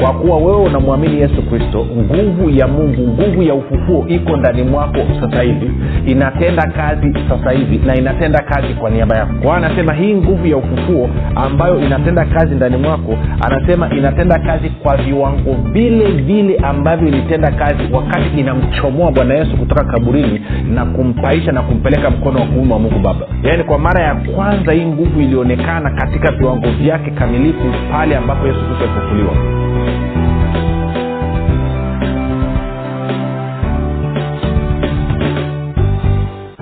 kwa kuwa wewe unamwamini yesu kristo nguvu ya mungu nguvu ya ufufuo iko ndani mwako sasa hivi. Inatenda kazi sasa hivi na inatenda kazi kwa niaba yako. Kwa anasema hii nguvu ya ufufuo ambayo inatenda kazi ndani mwako anasema inatenda kazi kwa viwango vile vile ambavyo ilitenda kazi wakati inamchomoa bwana yesu kutoka kaburini na kumpaisha na kumpeleka mkono wa kuume wa mungu baba. Yaani kwa mara ya kwanza hii nguvu ilionekana katika viwango vyake kamilifu pale ambapo yesu kristo alifufuliwa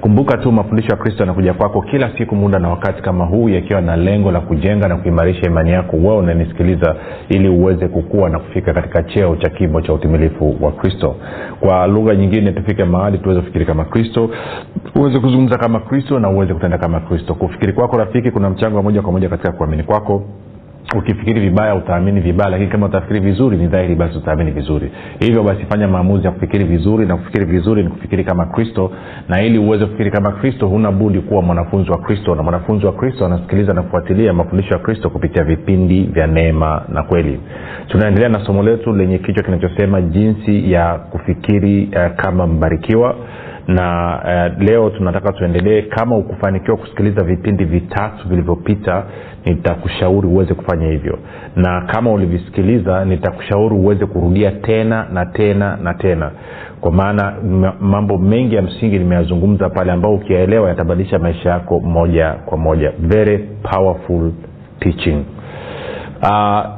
kumbuka tu mafundisho ya kristo yanakuja kwako kila siku muda na wakati kama huu yakiwa na lengo la kujenga na kuimarisha imani yako. Wewe unanisikiliza ili uweze kukua na kufika katika cheo cha kimo cha utimilifu wa kristo. Kwa lugha nyingine tufike mahali tuweze kufikiri kama kristo uweze kuzungumza kama kristo na uweze kutenda kama kristo. Kufikiri kwako rafiki kuna mchango wa moja kwa moja katika kuamini kwako ukifikiri vibaya utaamini vibaya lakini kama utafikiri vizuri ni dhahiri basi utaamini vizuri. Hivyo basi fanya maamuzi ya kufikiri vizuri na kufikiri vizuri ni kufikiri kama kristo. Na ili uweze kufikiri kama kristo huna budi kuwa mwanafunzi wa kristo. Na mwanafunzi wa kristo anasikiliza na kufuatilia mafundisho ya kristo kupitia vipindi vya neema na kweli. Tunaendelea na somo letu lenye kichwa kinachosema jinsi ya kufikiri uh, kama mbarikiwa na uh, leo tunataka tuendelee. Kama ukufanikiwa kusikiliza vipindi vitatu vilivyopita nitakushauri uweze kufanya hivyo. Na kama ulivisikiliza nitakushauri uweze kurudia tena na tena na tena. Kwa maana mambo mengi ya msingi nimeyazungumza pale ambao ukiyaelewa yatabadilisha maisha yako moja kwa moja. Very powerful teaching. Uh,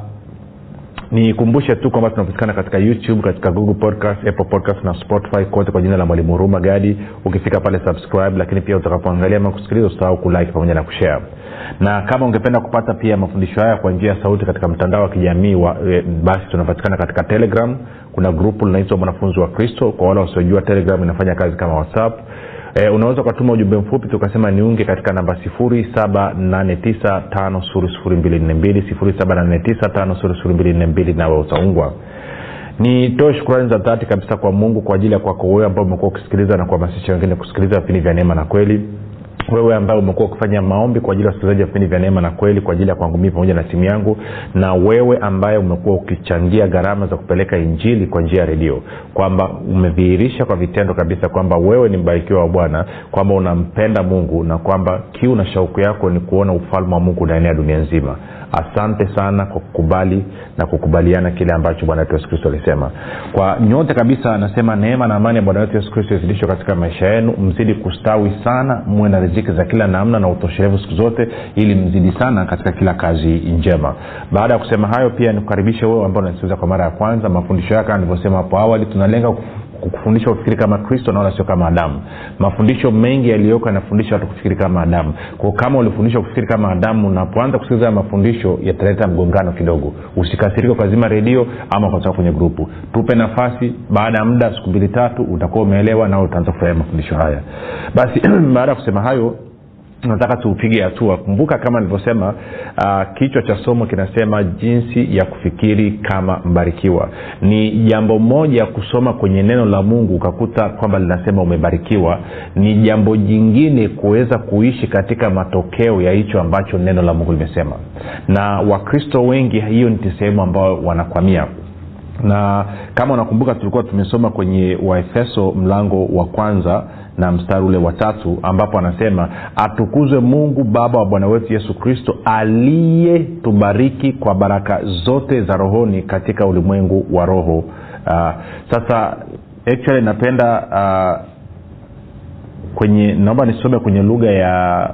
nikumbushe tu kwamba tunapatikana katika youtube katika google podcast apple podcast na spotify kote kwa jina la mwalimu huruma gadi. Ukifika pale subscribe lakini pia utakapoangalia ama kusikiliza usahau kulike pamoja na kushare. Na kama ungependa kupata pia mafundisho haya kwa njia ya sauti katika mtandao wa kijamii wa, e, basi tunapatikana katika telegram. Kuna grupu linaitwa mwanafunzi wa kristo. Kwa wale wasiojua telegram inafanya kazi kama whatsapp e, unaweza ukatuma ujumbe mfupi tukasema niunge katika namba 7895242 nawe utaungwa. Nitoe shukurani za dhati kabisa kwa mungu kwa ajili ya kwako wewe ambao umekuwa ukisikiliza na kuhamasisha wengine kusikiliza vipindi vya neema na kweli wewe ambaye umekuwa ukifanya maombi kwa ajili ya wasikilizaji wa vipindi vya neema na kweli kwa ajili ya kwangu mii pamoja na timu yangu na wewe ambaye umekuwa ukichangia gharama za kupeleka injili kwa njia ya redio kwamba umedhihirisha kwa vitendo kabisa kwamba wewe ni mbarikiwa wa bwana kwamba unampenda mungu na kwamba kiu na shauku yako ni kuona ufalme wa mungu unaenea dunia nzima asante sana kwa kukubali na kukubaliana kile ambacho bwana wetu yesu kristo alisema. Kwa nyote kabisa anasema neema na amani ya bwana wetu yesu kristo izidishwe katika maisha yenu mzidi kustawi sana muwe na riziki za kila namna na utoshelevu siku zote ili mzidi sana katika kila kazi njema. Baada ya kusema hayo pia nikukaribishe wewe ambao unasikiliza kwa mara ya kwanza mafundisho yake nilivyosema hapo awali. Tunalenga kukufundisha kufikiri kama kristo na wala sio kama adamu. Mafundisho mengi yaliyoko yanafundisha watu kufikiri kama adamu. Kwao kama ulifundishwa kufikiri kama adamu unapoanza kusikiliza mafundisho yataleta mgongano kidogo. Usikasirika ukazima redio ama ukatoka kwenye grupu. Tupe nafasi baada ya muda siku mbili tatu utakuwa umeelewa nao utaanza kufurahia mafundisho haya. Basi baada ya kusema hayo nataka tuupige hatua. Kumbuka kama nilivyosema uh, kichwa cha somo kinasema jinsi ya kufikiri kama mbarikiwa. Ni jambo moja ya kusoma kwenye neno la mungu ukakuta kwamba linasema umebarikiwa. Ni jambo jingine kuweza kuishi katika matokeo ya hicho ambacho neno la mungu limesema. Na wakristo wengi hiyo ni sehemu ambayo wanakwamia na kama unakumbuka tulikuwa tumesoma kwenye waefeso mlango wa kwanza na mstari ule watatu ambapo anasema atukuzwe mungu baba wa bwana wetu yesu kristo aliyetubariki kwa baraka zote za rohoni katika ulimwengu wa roho. Uh, sasa actually napenda uh, kwenye naomba nisome kwenye lugha ya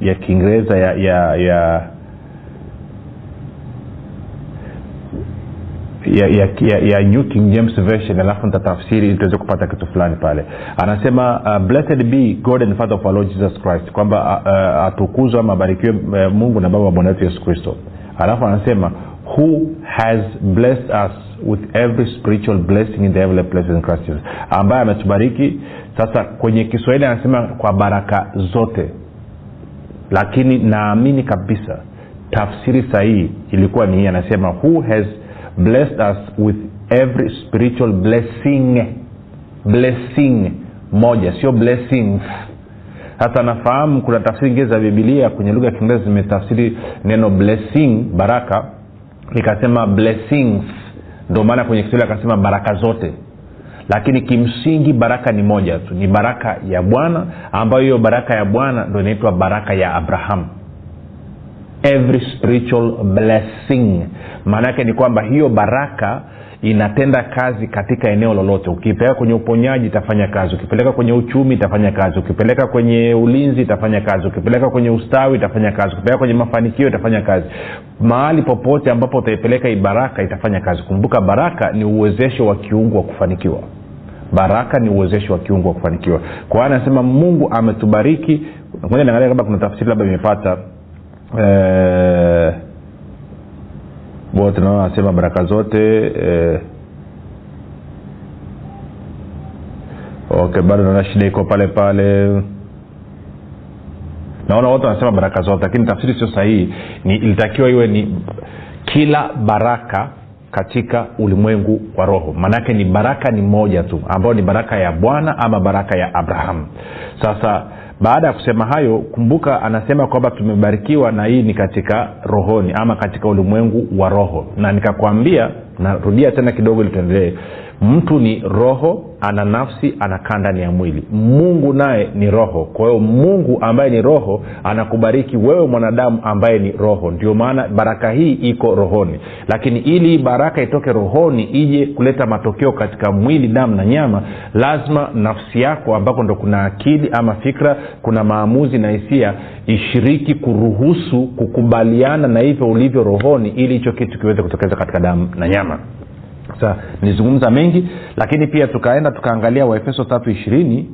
ya kiingereza ya ya ya ya, ya, ya, ya new king james version alafu nitatafsiri ili tuweze kupata kitu fulani pale. Anasema uh, blessed be god and father of our lord jesus christ kwamba uh, uh, atukuzwa ama uh, mungu na baba wa bwana wetu yesu kristo. Alafu anasema who has blessed us with every spiritual blessing in the heavenly places in Christ Jesus. Ambaye ametubariki. Sasa kwenye kiswahili anasema kwa baraka zote. Lakini naamini kabisa tafsiri sahihi ilikuwa ni hii anasema who has blessed us with every spiritual blessing. Blessing moja sio blessings sasa nafahamu kuna tafsiri ingine za bibilia kwenye lugha ya kiingereza zimetafsiri neno blessing baraka ikasema blessings. Ndio maana kwenye kiswahili akasema baraka zote. Lakini kimsingi baraka ni moja tu ni baraka ya bwana ambayo hiyo baraka ya bwana ndo inaitwa baraka ya abraham every spiritual blessing. Maana yake ni kwamba hiyo baraka inatenda kazi katika eneo lolote. Ukipeleka kwenye uponyaji itafanya kazi. Ukipeleka kwenye uchumi itafanya kazi. Ukipeleka kwenye ulinzi itafanya kazi. Ukipeleka kwenye ustawi itafanya kazi. Ukipeleka kwenye mafanikio itafanya kazi. Mahali popote ambapo utaipeleka hii baraka itafanya kazi. Kumbuka baraka ni uwezesho wa kiungu wa kufanikiwa. Baraka ni uwezesho wa kiungu wa kufanikiwa. Kwa anasema mungu ametubariki. Moja naangalia kuna tafsiri labda imepata eh, wote naona anasema baraka zote eh, okay bado naona shida iko pale pale. Naona wote wanasema baraka zote lakini tafsiri sio sahihi. Ni ilitakiwa iwe ni kila baraka katika ulimwengu wa roho. Maanaake ni baraka ni moja tu ambayo ni baraka ya bwana ama baraka ya abrahamu sasa baada ya kusema hayo kumbuka anasema kwamba tumebarikiwa na hii ni katika rohoni ama katika ulimwengu wa roho. Na nikakwambia narudia tena kidogo ili tuendelee mtu ni roho ana nafsi anakaa ndani ya mwili. Mungu naye ni roho. Kwa hiyo mungu ambaye ni roho anakubariki wewe mwanadamu ambaye ni roho. Ndio maana baraka hii iko rohoni. Lakini ili baraka itoke rohoni ije kuleta matokeo katika mwili damu na nyama lazima nafsi yako ambako ndo kuna akili ama fikra kuna maamuzi na hisia ishiriki kuruhusu kukubaliana na hivyo ulivyo rohoni ili hicho kitu kiweze kutokeza katika damu na nyama sasa nilizungumza mengi lakini pia tukaenda tukaangalia waefeso tatu ishirini.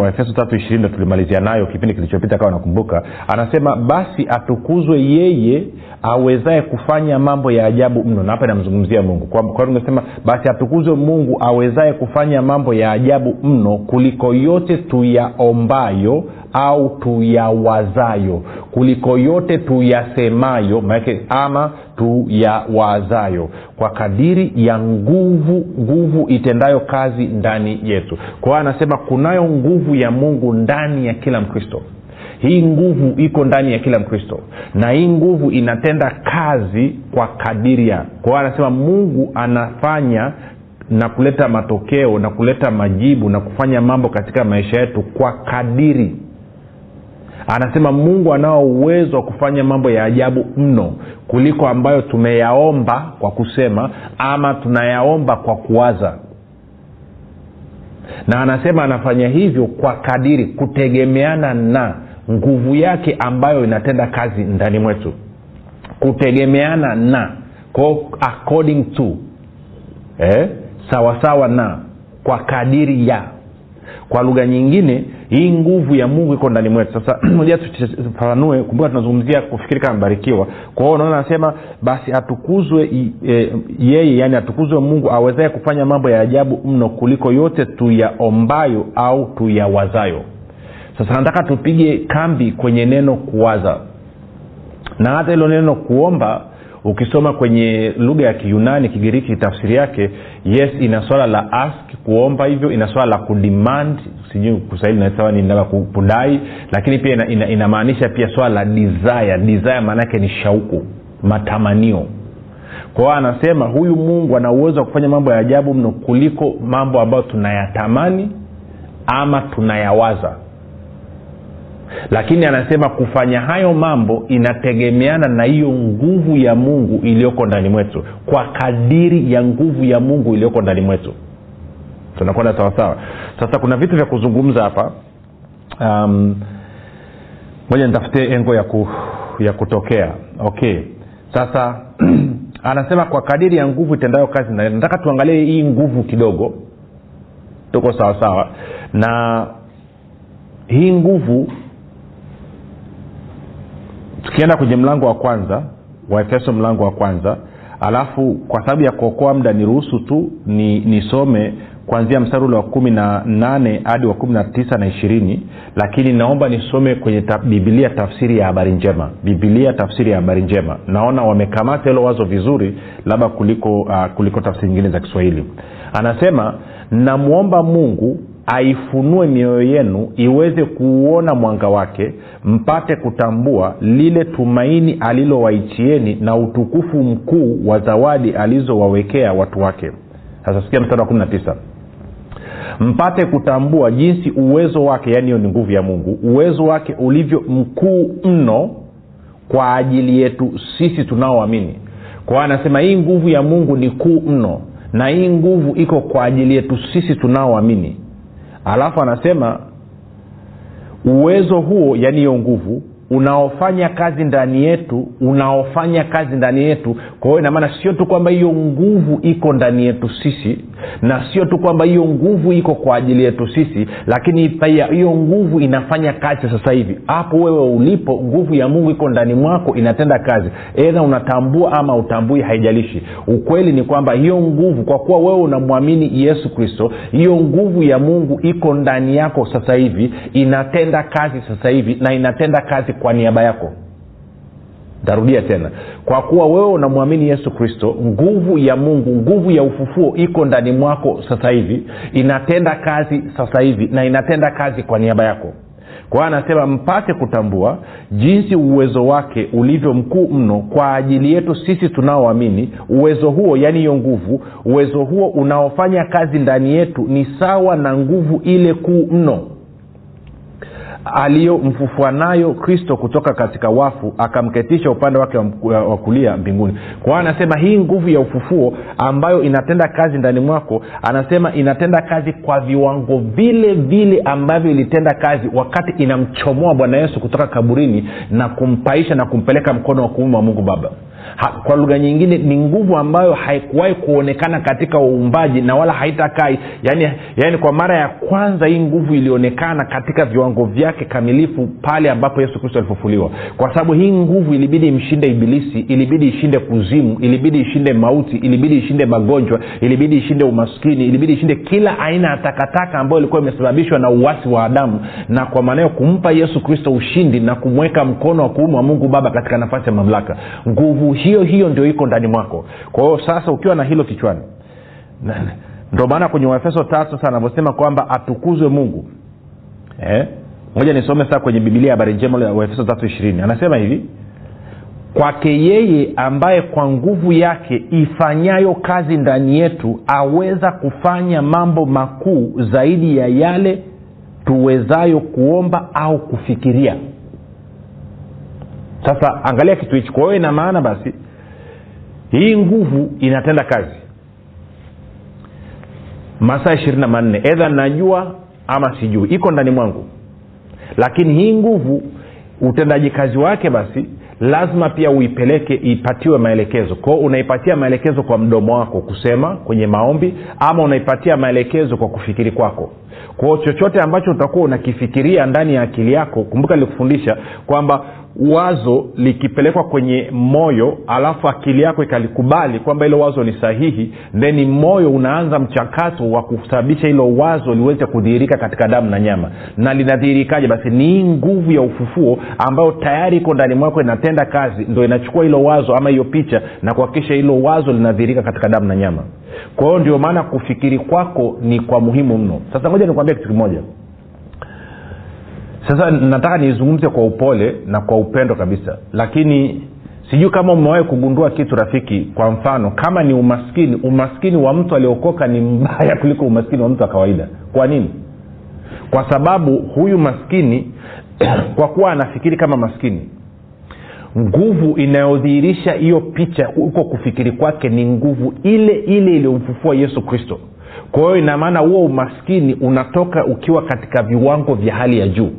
Waefeso tatu ishirini ndo tulimalizia nayo kipindi kilichopita kawa nakumbuka anasema basi atukuzwe yeye awezaye kufanya mambo ya ajabu mno. Na hapa inamzungumzia mungu. Kwa tungesema basi atukuzwe mungu awezaye kufanya mambo ya ajabu mno kuliko yote tuyaombayo au tuyawazayo kuliko yote tuyasemayo maanake ama tuyawazayo kwa kadiri ya nguvu nguvu itendayo kazi ndani yetu. Kwa anasema kunayo nguvu ya mungu ndani ya kila mkristo. Hii nguvu iko ndani ya kila mkristo. Na hii nguvu inatenda kazi kwa kadiri ya. Kwa hiyo anasema mungu anafanya na kuleta matokeo na kuleta majibu na kufanya mambo katika maisha yetu kwa kadiri anasema mungu anao uwezo wa kufanya mambo ya ajabu mno kuliko ambayo tumeyaomba kwa kusema ama tunayaomba kwa kuwaza na anasema anafanya hivyo kwa kadiri kutegemeana na nguvu yake ambayo inatenda kazi ndani mwetu kutegemeana na kwa according to eh? sawasawa na kwa kadiri ya kwa lugha nyingine hii nguvu ya mungu iko ndani mwetu. Sasa moja tufafanue kumbuka tunazungumzia kufikiri kama mbarikiwa. Kwa hiyo unaona anasema basi atukuzwe e, yeye yani atukuzwe mungu awezaye kufanya mambo ya ajabu mno kuliko yote tuyaombayo au tuyawazayo. Sasa nataka tupige kambi kwenye neno kuwaza. Na hata hilo neno kuomba ukisoma kwenye lugha ya kiyunani kigiriki tafsiri yake yes ina swala la ask kuomba hivyo ina swala la kudimand sijui kusahili nasawa kudai lakini pia inamaanisha ina, ina pia swala la desire. Desire maanaake ni shauku matamanio. Kwao anasema huyu mungu ana uwezo wa kufanya mambo ya ajabu mno kuliko mambo ambayo tunayatamani ama tunayawaza lakini anasema kufanya hayo mambo inategemeana na hiyo nguvu ya mungu iliyoko ndani mwetu kwa kadiri ya nguvu ya mungu iliyoko ndani mwetu. Tunakwenda sawasawa sasa kuna vitu vya kuzungumza hapa. Um, moja nitafutie engo ya, ku, ya kutokea. Okay. Sasa anasema kwa kadiri ya nguvu itendayo kazi na nataka tuangalie hii nguvu kidogo. Tuko sawasawa na hii nguvu tukienda kwenye mlango wa kwanza wa efeso mlango wa kwanza alafu kwa sababu ya kuokoa muda niruhusu tu ni nisome kuanzia mstari ule wa kumi na nane hadi wa kumi na tisa na ishirini lakini naomba nisome kwenye ta, bibilia tafsiri ya habari njema. Bibilia tafsiri ya habari njema. Naona wamekamata hilo wazo vizuri labda kuliko uh, kuliko tafsiri nyingine za kiswahili. Anasema namwomba mungu aifunue mioyo yenu iweze kuuona mwanga wake mpate kutambua lile tumaini alilowaichieni na utukufu mkuu wa zawadi alizowawekea watu wake. Sasa sikia mstari wa 19 mpate kutambua jinsi uwezo wake yaani hiyo ni nguvu ya mungu uwezo wake ulivyo mkuu mno kwa ajili yetu sisi tunaoamini. Kwa anasema hii nguvu ya mungu ni kuu mno na hii nguvu iko kwa ajili yetu sisi tunaoamini alafu anasema uwezo huo yaani hiyo nguvu unaofanya kazi ndani yetu unaofanya kazi ndani yetu. Kwa hiyo inamaana sio tu kwamba hiyo nguvu iko ndani yetu sisi na sio tu kwamba hiyo nguvu iko kwa ajili yetu sisi lakini pia hiyo nguvu inafanya kazi sasa hivi. Hapo wewe ulipo nguvu ya mungu iko ndani mwako inatenda kazi. Edha unatambua ama utambui haijalishi. Ukweli ni kwamba hiyo nguvu kwa kuwa wewe unamwamini yesu kristo hiyo nguvu ya mungu iko ndani yako sasa hivi inatenda kazi sasa hivi na inatenda kazi kwa niaba yako tarudia tena. Kwa kuwa wewe unamwamini yesu kristo nguvu ya mungu nguvu ya ufufuo iko ndani mwako sasa hivi inatenda kazi sasa hivi na inatenda kazi kwa niaba yako. Kwa hiyo anasema mpate kutambua jinsi uwezo wake ulivyo mkuu mno kwa ajili yetu sisi tunaoamini. Uwezo huo yaani hiyo nguvu uwezo huo unaofanya kazi ndani yetu ni sawa na nguvu ile kuu mno aliyomfufua nayo kristo kutoka katika wafu akamketisha upande wake wa kulia mbinguni. Kwa anasema hii nguvu ya ufufuo ambayo inatenda kazi ndani mwako anasema inatenda kazi kwa viwango vile vile ambavyo ilitenda kazi wakati inamchomoa bwana yesu kutoka kaburini na kumpaisha na kumpeleka mkono wa kuume wa mungu baba ha, kwa lugha nyingine ni nguvu ambayo haikuwahi kuonekana katika uumbaji na wala haitakai. Yani, yani kwa mara ya kwanza hii nguvu ilionekana katika viwango vyake kamilifu pale ambapo yesu kristo alifufuliwa. Kwa sababu hii nguvu ilibidi imshinde ibilisi ilibidi ishinde kuzimu ilibidi ishinde mauti ilibidi ishinde magonjwa ilibidi ishinde umaskini ilibidi ishinde kila aina ya takataka ambayo ilikuwa imesababishwa na uwasi wa adamu. Na kwa maanayo kumpa yesu kristo ushindi na kumweka mkono wa kuume wa mungu baba katika nafasi ya mamlaka. Nguvu hiyo hiyo ndio iko ndani mwako. Kwa hiyo sasa ukiwa na hilo kichwani ndio maana kwenye waefeso tatu sasa anavyosema kwamba atukuzwe mungu. Eh? moja nisome sasa kwenye bibilia habari njema waefeso tatu ishirini. Anasema hivi kwake yeye ambaye kwa nguvu yake ifanyayo kazi ndani yetu aweza kufanya mambo makuu zaidi ya yale tuwezayo kuomba au kufikiria sasa angalia kitu hichi. Kwa hiyo ina maana basi hii nguvu inatenda kazi. Masaa ishirini na manne. Edha najua ama sijui. Iko ndani mwangu. Lakini hii nguvu utendaji kazi wake basi lazima pia uipeleke ipatiwe maelekezo. Kwao unaipatia maelekezo kwa mdomo wako kusema kwenye maombi ama unaipatia maelekezo kwa kufikiri kwako kwao chochote ambacho utakuwa unakifikiria ndani ya akili yako kumbuka nilikufundisha kwamba wazo likipelekwa kwenye moyo alafu akili yako ikalikubali kwamba hilo wazo ni sahihi theni moyo unaanza mchakato wa kusababisha hilo wazo liweze kudhihirika katika damu na nyama. Na linadhihirikaje? Basi ni nguvu ya ufufuo ambayo tayari iko ndani mwako inatenda kazi ndo inachukua hilo wazo ama hiyo picha na kuhakikisha hilo wazo linadhihirika katika damu na nyama kwa hiyo ndio maana kufikiri kwako ni kwa muhimu mno. Sasa ngoja nikuambia kitu kimoja. Sasa nataka nizungumze kwa upole na kwa upendo kabisa. Lakini sijui kama umewahi kugundua kitu rafiki kwa mfano kama ni umaskini umaskini wa mtu aliokoka ni mbaya kuliko umaskini wa mtu wa kawaida. Kwa nini? Kwa sababu huyu maskini kwa kuwa anafikiri kama maskini nguvu inayodhihirisha hiyo picha huko kufikiri kwake ni nguvu ile ile iliyomfufua yesu kristo. Kwa hiyo inamaana huo umaskini unatoka ukiwa katika viwango vya hali ya juu.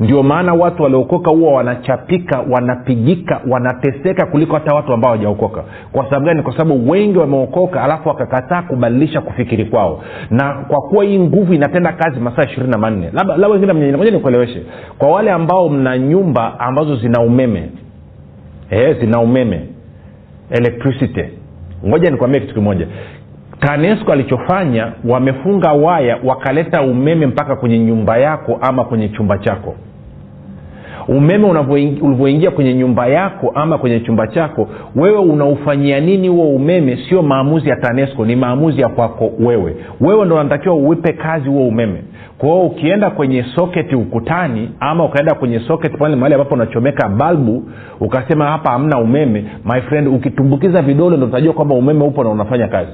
Ndio maana watu waliokoka huwa wanachapika wanapigika wanateseka kuliko hata watu ambao hawajaokoka. Kwa sababu gani? Kwa sababu wengi wameokoka alafu wakakataa kubadilisha kufikiri kwao. Na kwa kuwa hii nguvu inatenda kazi masaa ishirini na manne labda wengine moja nikueleweshe. Kwa wale ambao mna nyumba ambazo zina umeme zina umeme. Electricity. Ngoja nikwambie kitu kimoja. Tanesco alichofanya wamefunga waya wakaleta umeme mpaka kwenye nyumba yako ama kwenye chumba chako umeme ulivyoingia kwenye nyumba yako ama kwenye chumba chako wewe unaufanyia nini huo umeme? Sio maamuzi ya tanesco ni maamuzi ya kwako wewe. Wewe ndo unatakiwa uipe kazi huo umeme. Kwa hiyo ukienda kwenye soketi ukutani ama ukaenda kwenye soketi pale mahali ambapo unachomeka balbu ukasema hapa hamna umeme my friend ukitumbukiza vidole ndo utajua kwamba umeme upo na unafanya kazi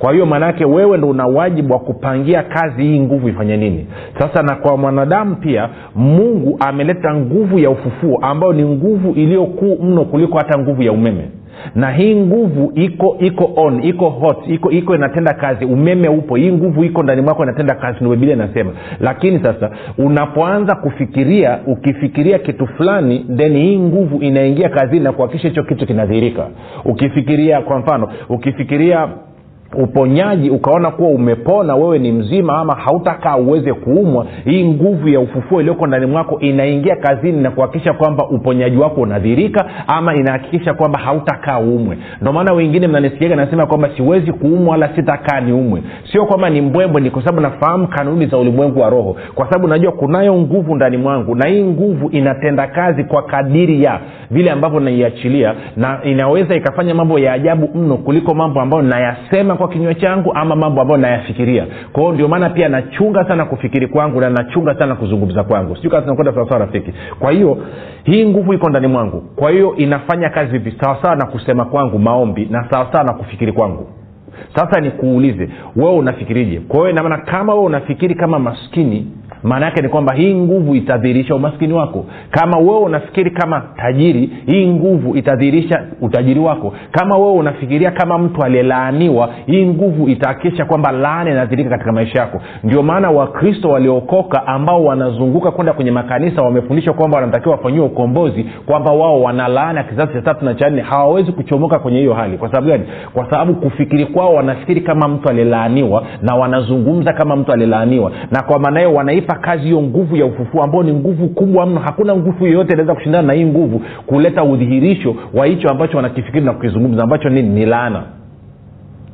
kwa hiyo maanaake wewe ndo una wajibu wa kupangia kazi hii nguvu ifanye nini. Sasa na kwa mwanadamu pia mungu ameleta nguvu ya ufufuo ambayo ni nguvu iliyokuu mno kuliko hata nguvu ya umeme. Na hii nguvu iko iko on iko hot iko iko inatenda kazi. Umeme upo. Hii nguvu iko ndani mwako inatenda kazi. Ndo inasema. Lakini sasa unapoanza kufikiria ukifikiria kitu fulani then hii nguvu inaingia kazini na kuhakikisha hicho kitu kinadhihirika. Ukifikiria kwa mfano ukifikiria uponyaji ukaona kuwa umepona wewe ni mzima ama hautakaa uweze kuumwa hii nguvu ya ufufuo iliyoko ndani mwako inaingia kazini na kuhakikisha kwamba uponyaji wako unadhirika ama inahakikisha kwamba hautakaa umwe. Ndio maana wengine mnanisikiaga nasema kwamba siwezi kuumwa wala sitakaa niumwe. Sio kwamba ni mbwembwe ni kwa sababu nafahamu kanuni za ulimwengu wa roho. Kwa sababu najua kunayo nguvu ndani mwangu na hii nguvu inatenda kazi kwa kadiri ya vile ambavyo naiachilia na inaweza ikafanya mambo ya ajabu mno kuliko mambo ambayo nayasema kwa kinywa changu ama mambo ambayo nayafikiria. Kwa hiyo ndio maana pia nachunga sana kufikiri kwangu na nachunga sana kuzungumza kwangu. Sijui kaa tunakwenda sawasawa rafiki. Kwa hiyo hii nguvu iko ndani mwangu. Kwa hiyo inafanya kazi vipi? Sawasawa na kusema kwangu maombi na sawasawa na kufikiri kwangu. Sasa nikuulize wewe unafikirije? Kwa hiyo inamaana kama wewe unafikiri kama maskini maana yake ni kwamba hii nguvu itadhihirisha umaskini wako. Kama wewe unafikiri kama tajiri hii nguvu itadhihirisha utajiri wako. Kama wewe unafikiria kama mtu aliyelaaniwa hii nguvu itahakikisha kwamba laana inadhirika katika maisha yako. Ndio maana wakristo waliokoka ambao wanazunguka kwenda kwenye makanisa wamefundishwa kwamba wanatakiwa wafanyiwe ukombozi kwamba wao wana laana kizazi cha tatu na cha nne. Hawawezi kuchomoka kwenye hiyo hali. Kwa sababu gani? Kwa sababu kufikiri kwao wanafikiri kama mtu aliyelaaniwa na wanazungumza kama mtu aliyelaaniwa. Na kwa maana hiyo wanaipa kazi hiyo nguvu ya ufufuo ambao ni nguvu kubwa mno. Hakuna nguvu yoyote inaweza kushindana na hii nguvu kuleta udhihirisho wa hicho ambacho wanakifikiri na kukizungumza ambacho nini ni laana.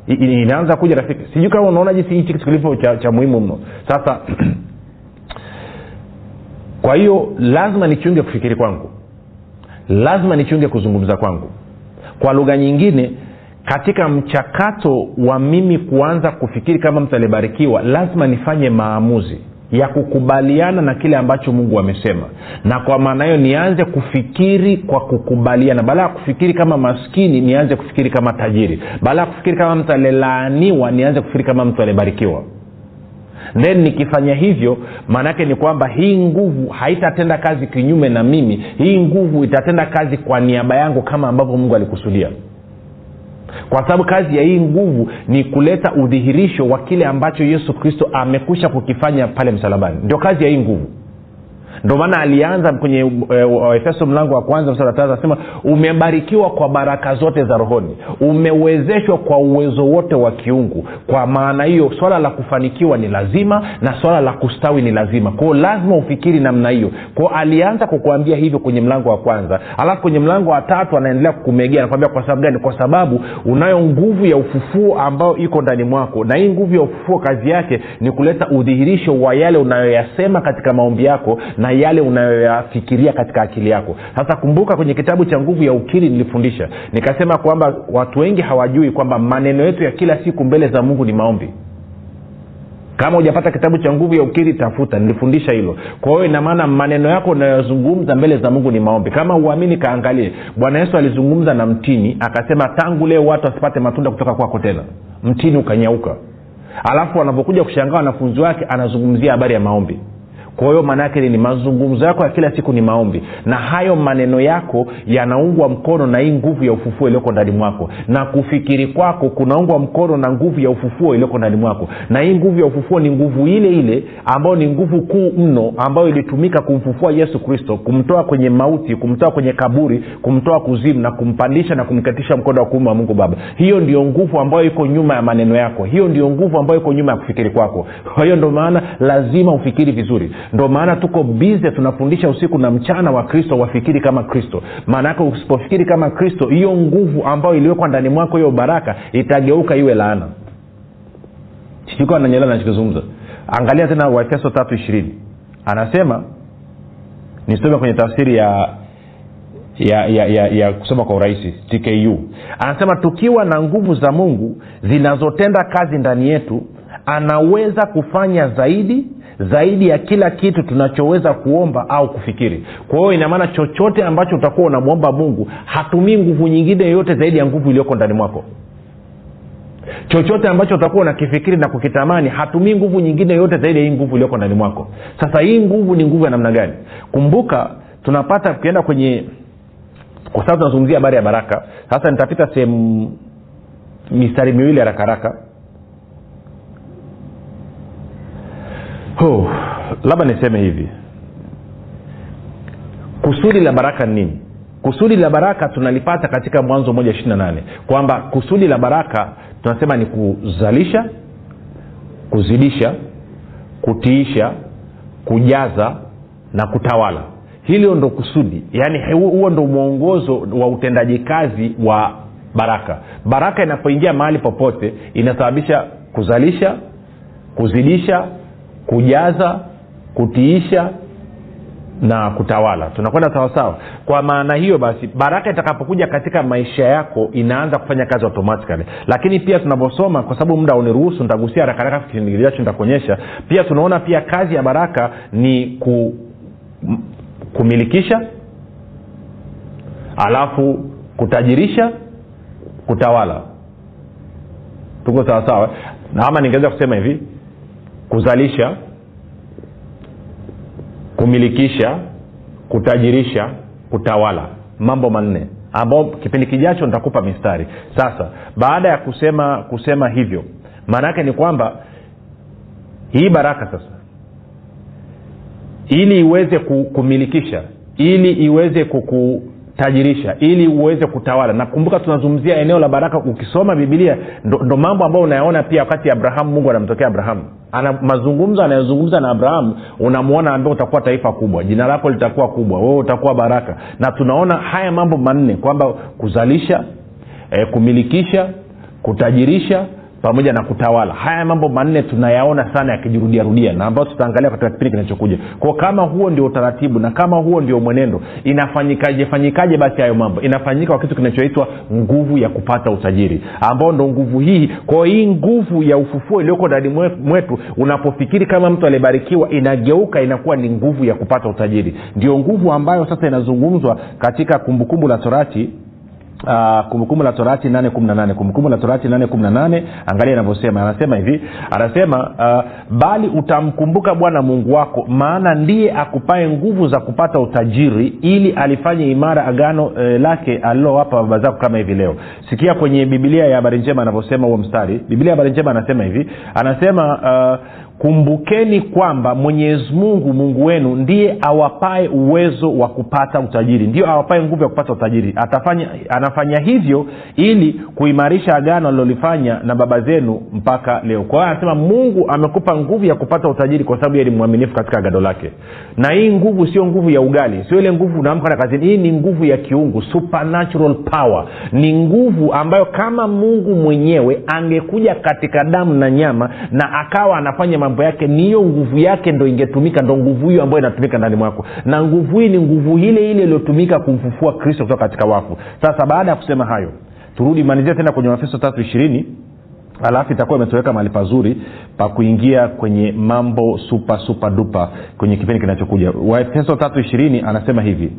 Inaanza kuja rafiki. Sijui kama unaona jinsi hichi kitu kilivyo cha, cha muhimu mno. Sasa kwa hiyo lazima nichunge kufikiri kwangu. Lazima nichunge kuzungumza kwangu. Kwa lugha nyingine katika mchakato wa mimi kuanza kufikiri kama mtu aliyebarikiwa lazima nifanye maamuzi ya kukubaliana na kile ambacho mungu amesema. Na kwa maana hiyo nianze kufikiri kwa kukubaliana. Baada ya kufikiri kama maskini nianze kufikiri kama tajiri. Baada ya kufikiri kama mtu aliyelaaniwa nianze kufikiri kama mtu aliyebarikiwa. Then nikifanya hivyo maanaake ni kwamba hii nguvu haitatenda kazi kinyume na mimi. Hii nguvu itatenda kazi kwa niaba yangu kama ambavyo mungu alikusudia kwa sababu kazi ya hii nguvu ni kuleta udhihirisho wa kile ambacho yesu kristo amekwisha kukifanya pale msalabani. Ndio kazi ya hii nguvu ndio maana alianza kwenye waefeso uh, mlango wa kwanza anasema umebarikiwa kwa baraka zote za rohoni umewezeshwa kwa uwezo wote wa kiungu. Kwa maana hiyo swala la kufanikiwa ni lazima na swala la kustawi ni lazima. Kwao lazima ufikiri namna hiyo. Kwao alianza kukuambia hivyo kwenye mlango wa kwanza. Alafu kwenye mlango wa tatu anaendelea kukumegea anakwambia kwa sababu gani? Kwa sababu unayo nguvu ya ufufuo ambayo iko ndani mwako. Na hii nguvu ya ufufuo kazi yake ni kuleta udhihirisho wa yale unayoyasema katika maombi yako na yale unayoyafikiria katika akili yako. Sasa kumbuka kwenye kitabu cha nguvu ya ukiri nilifundisha nikasema kwamba watu wengi hawajui kwamba maneno yetu ya kila siku mbele za mungu ni maombi. Kama hujapata kitabu cha nguvu ya ukiri tafuta nilifundisha hilo. Kwa hiyo inamaana maneno yako unayozungumza mbele za mungu ni maombi. Kama uamini kaangalie. Bwana yesu alizungumza na mtini akasema tangu leo watu wasipate matunda kutoka kwako tena. Mtini ukanyauka. Alafu wanapokuja kushangaa wanafunzi wake anazungumzia habari ya maombi kwa hiyo maana nini mazungumzo yako ya kila siku ni maombi. Na hayo maneno yako yanaungwa mkono na hii nguvu ya ufufuo iliyoko ndani mwako. Na kufikiri kwako kunaungwa mkono na nguvu ya ufufuo iliyoko ndani mwako. Na hii nguvu ya ufufuo ni nguvu ile ile ambayo ni nguvu kuu mno ambayo ilitumika kumfufua yesu kristo kumtoa kwenye mauti kumtoa kwenye kaburi kumtoa kuzimu na kumpandisha na kumkatisha mkono wa kuume wa mungu baba. Hiyo ndio nguvu ambayo iko nyuma ya maneno yako. Hiyo ndio nguvu ambayo iko nyuma ya kufikiri kwako. Kwa hiyo ndio maana lazima ufikiri vizuri ndo maana tuko bize tunafundisha usiku na mchana wa kristo wafikiri kama kristo. Maana yake usipofikiri kama kristo hiyo nguvu ambayo iliwekwa ndani mwako hiyo baraka itageuka iwe laana. Sijui nanyelewa nachokizungumza angalia tena waefeso tatu ishirini. Anasema nisome kwenye tafsiri ya ya, ya, ya, ya kusoma kwa urahisi tku anasema tukiwa na nguvu za mungu zinazotenda kazi ndani yetu anaweza kufanya zaidi zaidi ya kila kitu tunachoweza kuomba au kufikiri. Kwa hiyo inamaana chochote ambacho utakuwa unamwomba mungu hatumii nguvu nyingine yoyote zaidi ya nguvu iliyoko ndani mwako. Chochote ambacho utakuwa unakifikiri na kukitamani hatumii nguvu nyingine yoyote zaidi ya hii nguvu iliyoko ndani mwako. Sasa hii nguvu ni nguvu ya namna gani? Kumbuka tunapata ukienda kwenye kwa sababu tunazungumzia habari ya baraka sasa nitapita sehemu mistari miwili haraka haraka oh, labda niseme hivi. Kusudi la baraka ni nini? Kusudi la baraka tunalipata katika mwanzo moja ishiri na nane. Kwamba kusudi la baraka tunasema ni kuzalisha kuzidisha kutiisha kujaza na kutawala. Hilo ndo kusudi. Yaani huo ndo mwongozo wa utendaji kazi wa baraka. Baraka inapoingia mahali popote inasababisha kuzalisha kuzidisha kujaza kutiisha na kutawala. Tunakwenda sawasawa kwa maana hiyo basi baraka itakapokuja katika maisha yako inaanza kufanya kazi automatically. Lakini pia tunavyosoma kwa sababu muda uniruhusu nitagusia harakaraka kipindikijacho nitakuonyesha. Pia tunaona pia kazi ya baraka ni ku kumilikisha alafu kutajirisha kutawala. Tuko sawasawa ama ningeweza kusema hivi kuzalisha kumilikisha kutajirisha kutawala. Mambo manne ambao kipindi kijacho nitakupa mistari. Sasa baada ya kusema kusema hivyo maana yake ni kwamba hii baraka sasa ili iweze kumilikisha ili iweze kuku tajirisha ili uweze kutawala. Nakumbuka tunazungumzia eneo la baraka ukisoma bibilia ndo, ndo mambo ambayo unayaona pia wakati abrahamu mungu anamtokea abrahamu. Ana mazungumzo anayozungumza na abrahamu unamwona ambao utakuwa taifa kubwa jina lako litakuwa kubwa wewe utakuwa baraka. Na tunaona haya mambo manne kwamba kuzalisha eh, kumilikisha kutajirisha pamoja na kutawala. Haya mambo manne tunayaona sana yakijirudiarudia na ambayo tutaangalia katika kipindi kinachokuja. Kwao kama huo ndio utaratibu na kama huo ndio mwenendo inafanyikaje fanyikaje basi hayo mambo? Inafanyika kwa kitu kinachoitwa nguvu ya kupata utajiri ambao ndo nguvu hii. Kwao hii nguvu ya ufufuo iliyoko ndani mwetu unapofikiri kama mtu aliyebarikiwa inageuka inakuwa ni nguvu ya kupata utajiri. Ndio nguvu ambayo sasa inazungumzwa katika kumbukumbu la torati Uh, kumbukumbu la torati 8 kumbukumbu la torati 8 angalia inavyosema. Anasema hivi anasema uh, bali utamkumbuka bwana mungu wako maana ndiye akupae nguvu za kupata utajiri ili alifanye imara agano uh, lake alilowapa baba zako kama hivi leo. Sikia kwenye bibilia ya habari njema anavyosema huo mstari. Bibilia ya habari njema anasema hivi anasema uh, kumbukeni kwamba mwenyezi mungu mungu wenu ndiye awapae uwezo wa kupata utajiri. Ndio awapae nguvu ya kupata utajiri. Atafanya anafanya hivyo ili kuimarisha agano alilolifanya na baba zenu mpaka leo. Kwa hiyo anasema mungu amekupa nguvu ya kupata utajiri kwa sababu ni mwaminifu katika agano lake. Na hii nguvu sio nguvu ya ugali sio ile nguvu unaamka na kazini. Hii ni nguvu ya kiungu supernatural power. Ni nguvu ambayo kama mungu mwenyewe angekuja katika damu na nyama na akawa anafanya mambo yake ni hiyo nguvu yake ndo ingetumika ndo nguvu hiyo ambayo inatumika ndani mwako. Na nguvu hii ni nguvu ile ile iliyotumika kumfufua kristo kutoka katika wafu. Sasa baada ya kusema hayo turudi malizia tena kwenye mafeso tatu ishirini alafu itakuwa imetoweka mahali pazuri pa kuingia kwenye mambo supa supa dupa kwenye kipindi kinachokuja. Waefeso tatu ishirini anasema hivi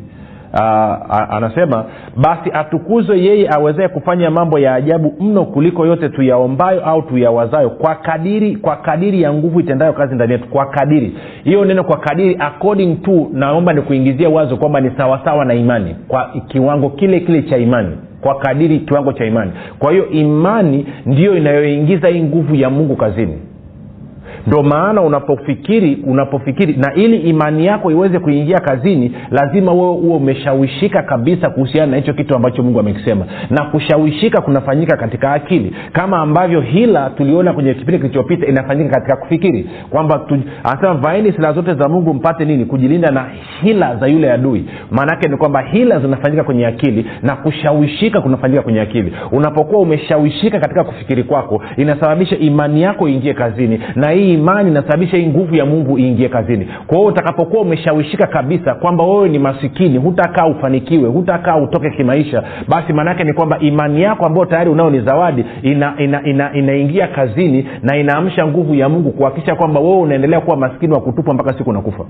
Uh, anasema basi atukuzwe yeye awezae kufanya mambo ya ajabu mno kuliko yote tuyaombayo au tuyawazayo kwa kadiri kwa kadiri ya nguvu itendayo kazi ndani yetu kwa kadiri. Hiyo neno kwa kadiri according to naomba ni kuingizia wazo kwamba ni sawasawa na imani kwa kiwango kile kile cha imani kwa kadiri kiwango cha imani. Kwa hiyo imani ndiyo inayoingiza hii nguvu ya mungu kazini ndo maana unapofikiri unapofikiri na ili imani yako iweze kuingia kazini lazima wewe huo umeshawishika kabisa kuhusiana na hicho kitu ambacho mungu amekisema. Na kushawishika kunafanyika katika akili. Kama ambavyo hila tuliona kwenye kipindi kilichopita inafanyika katika kufikiri. Kwamba anasema vaeni silaha zote za mungu mpate nini? Kujilinda na hila za yule adui. Maanaake ni kwamba hila zinafanyika kwenye akili na kushawishika kunafanyika kwenye akili. Unapokuwa umeshawishika katika kufikiri kwako inasababisha imani yako iingie kazini. Na hii imani inasababisha hii nguvu ya mungu iingie kazini. Kwa hiyo utakapokuwa umeshawishika kabisa kwamba wewe ni masikini hutakaa ufanikiwe hutakaa utoke kimaisha basi maanaake ni kwamba imani yako ambayo tayari unao ni zawadi inaingia ina, ina, ina, ina kazini na inaamsha nguvu ya mungu kuhakikisha kwamba wewe unaendelea kuwa maskini wa kutupwa mpaka siku unakufa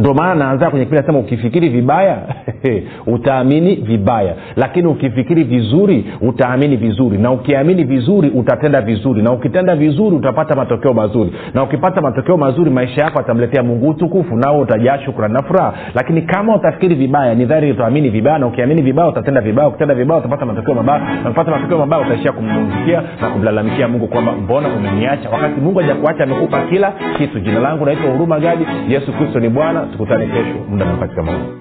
ndio maana naanzaa kwenye kipindi nasema ukifikiri vibaya utaamini vibaya. Lakini ukifikiri vizuri utaamini vizuri. Na ukiamini vizuri utatenda vizuri. Na ukitenda vizuri utapata matokeo mazuri. Na ukipata matokeo mazuri maisha yako atamletea mungu utukufu nao utajaa shukrani na furaha. Lakini kama utafikiri vibaya ni dhari utaamini vibaya. Na ukiamini vibaya utatenda vibaya. Ukitenda vibaya utapata matokeo mabaya. Na ukipata matokeo mabaya utaishia kumnungikia na kumlalamikia mungu kwamba mbona umeniacha? Wakati mungu hajakuacha amekupa kila kitu. Jina langu naitwa huruma gadi. Yesu kristo ni bwana tukutane kesho muda na wakati kama huu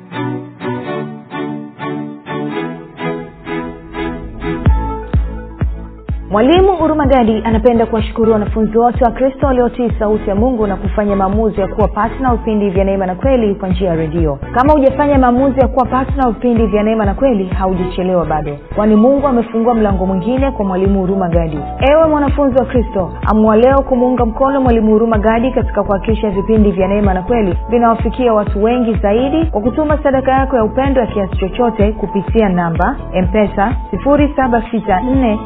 mwalimu hurumagadi anapenda kuwashukuru wanafunzi wote wa kristo waliotii sauti ya mungu na kufanya maamuzi ya kuwa patna vipindi vya neema na kweli kwa njia ya redio. Kama hujafanya maamuzi ya kuwa patna vipindi vya neema na kweli haujachelewa bado. Kwani mungu amefungua mlango mwingine kwa mwalimu huruma gadi ewe mwanafunzi wa kristo amua leo kumuunga mkono mwalimu huruma gadi katika kuhakikisha vipindi vya neema na kweli vinawafikia watu wengi zaidi kwa kutuma sadaka yako ya upendo ya kiasi chochote kupitia namba empesa 764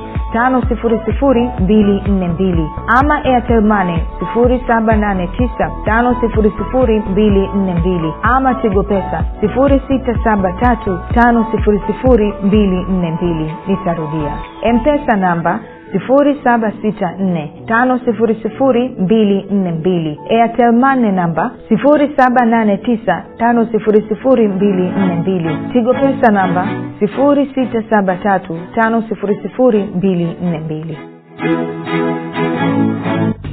5242 ama airtelmane 789 ama tigo pesa 6735242 nitarudia. Mpesa namba 7645242 airtelmane namba 7895242 tigo pesa namba 6735242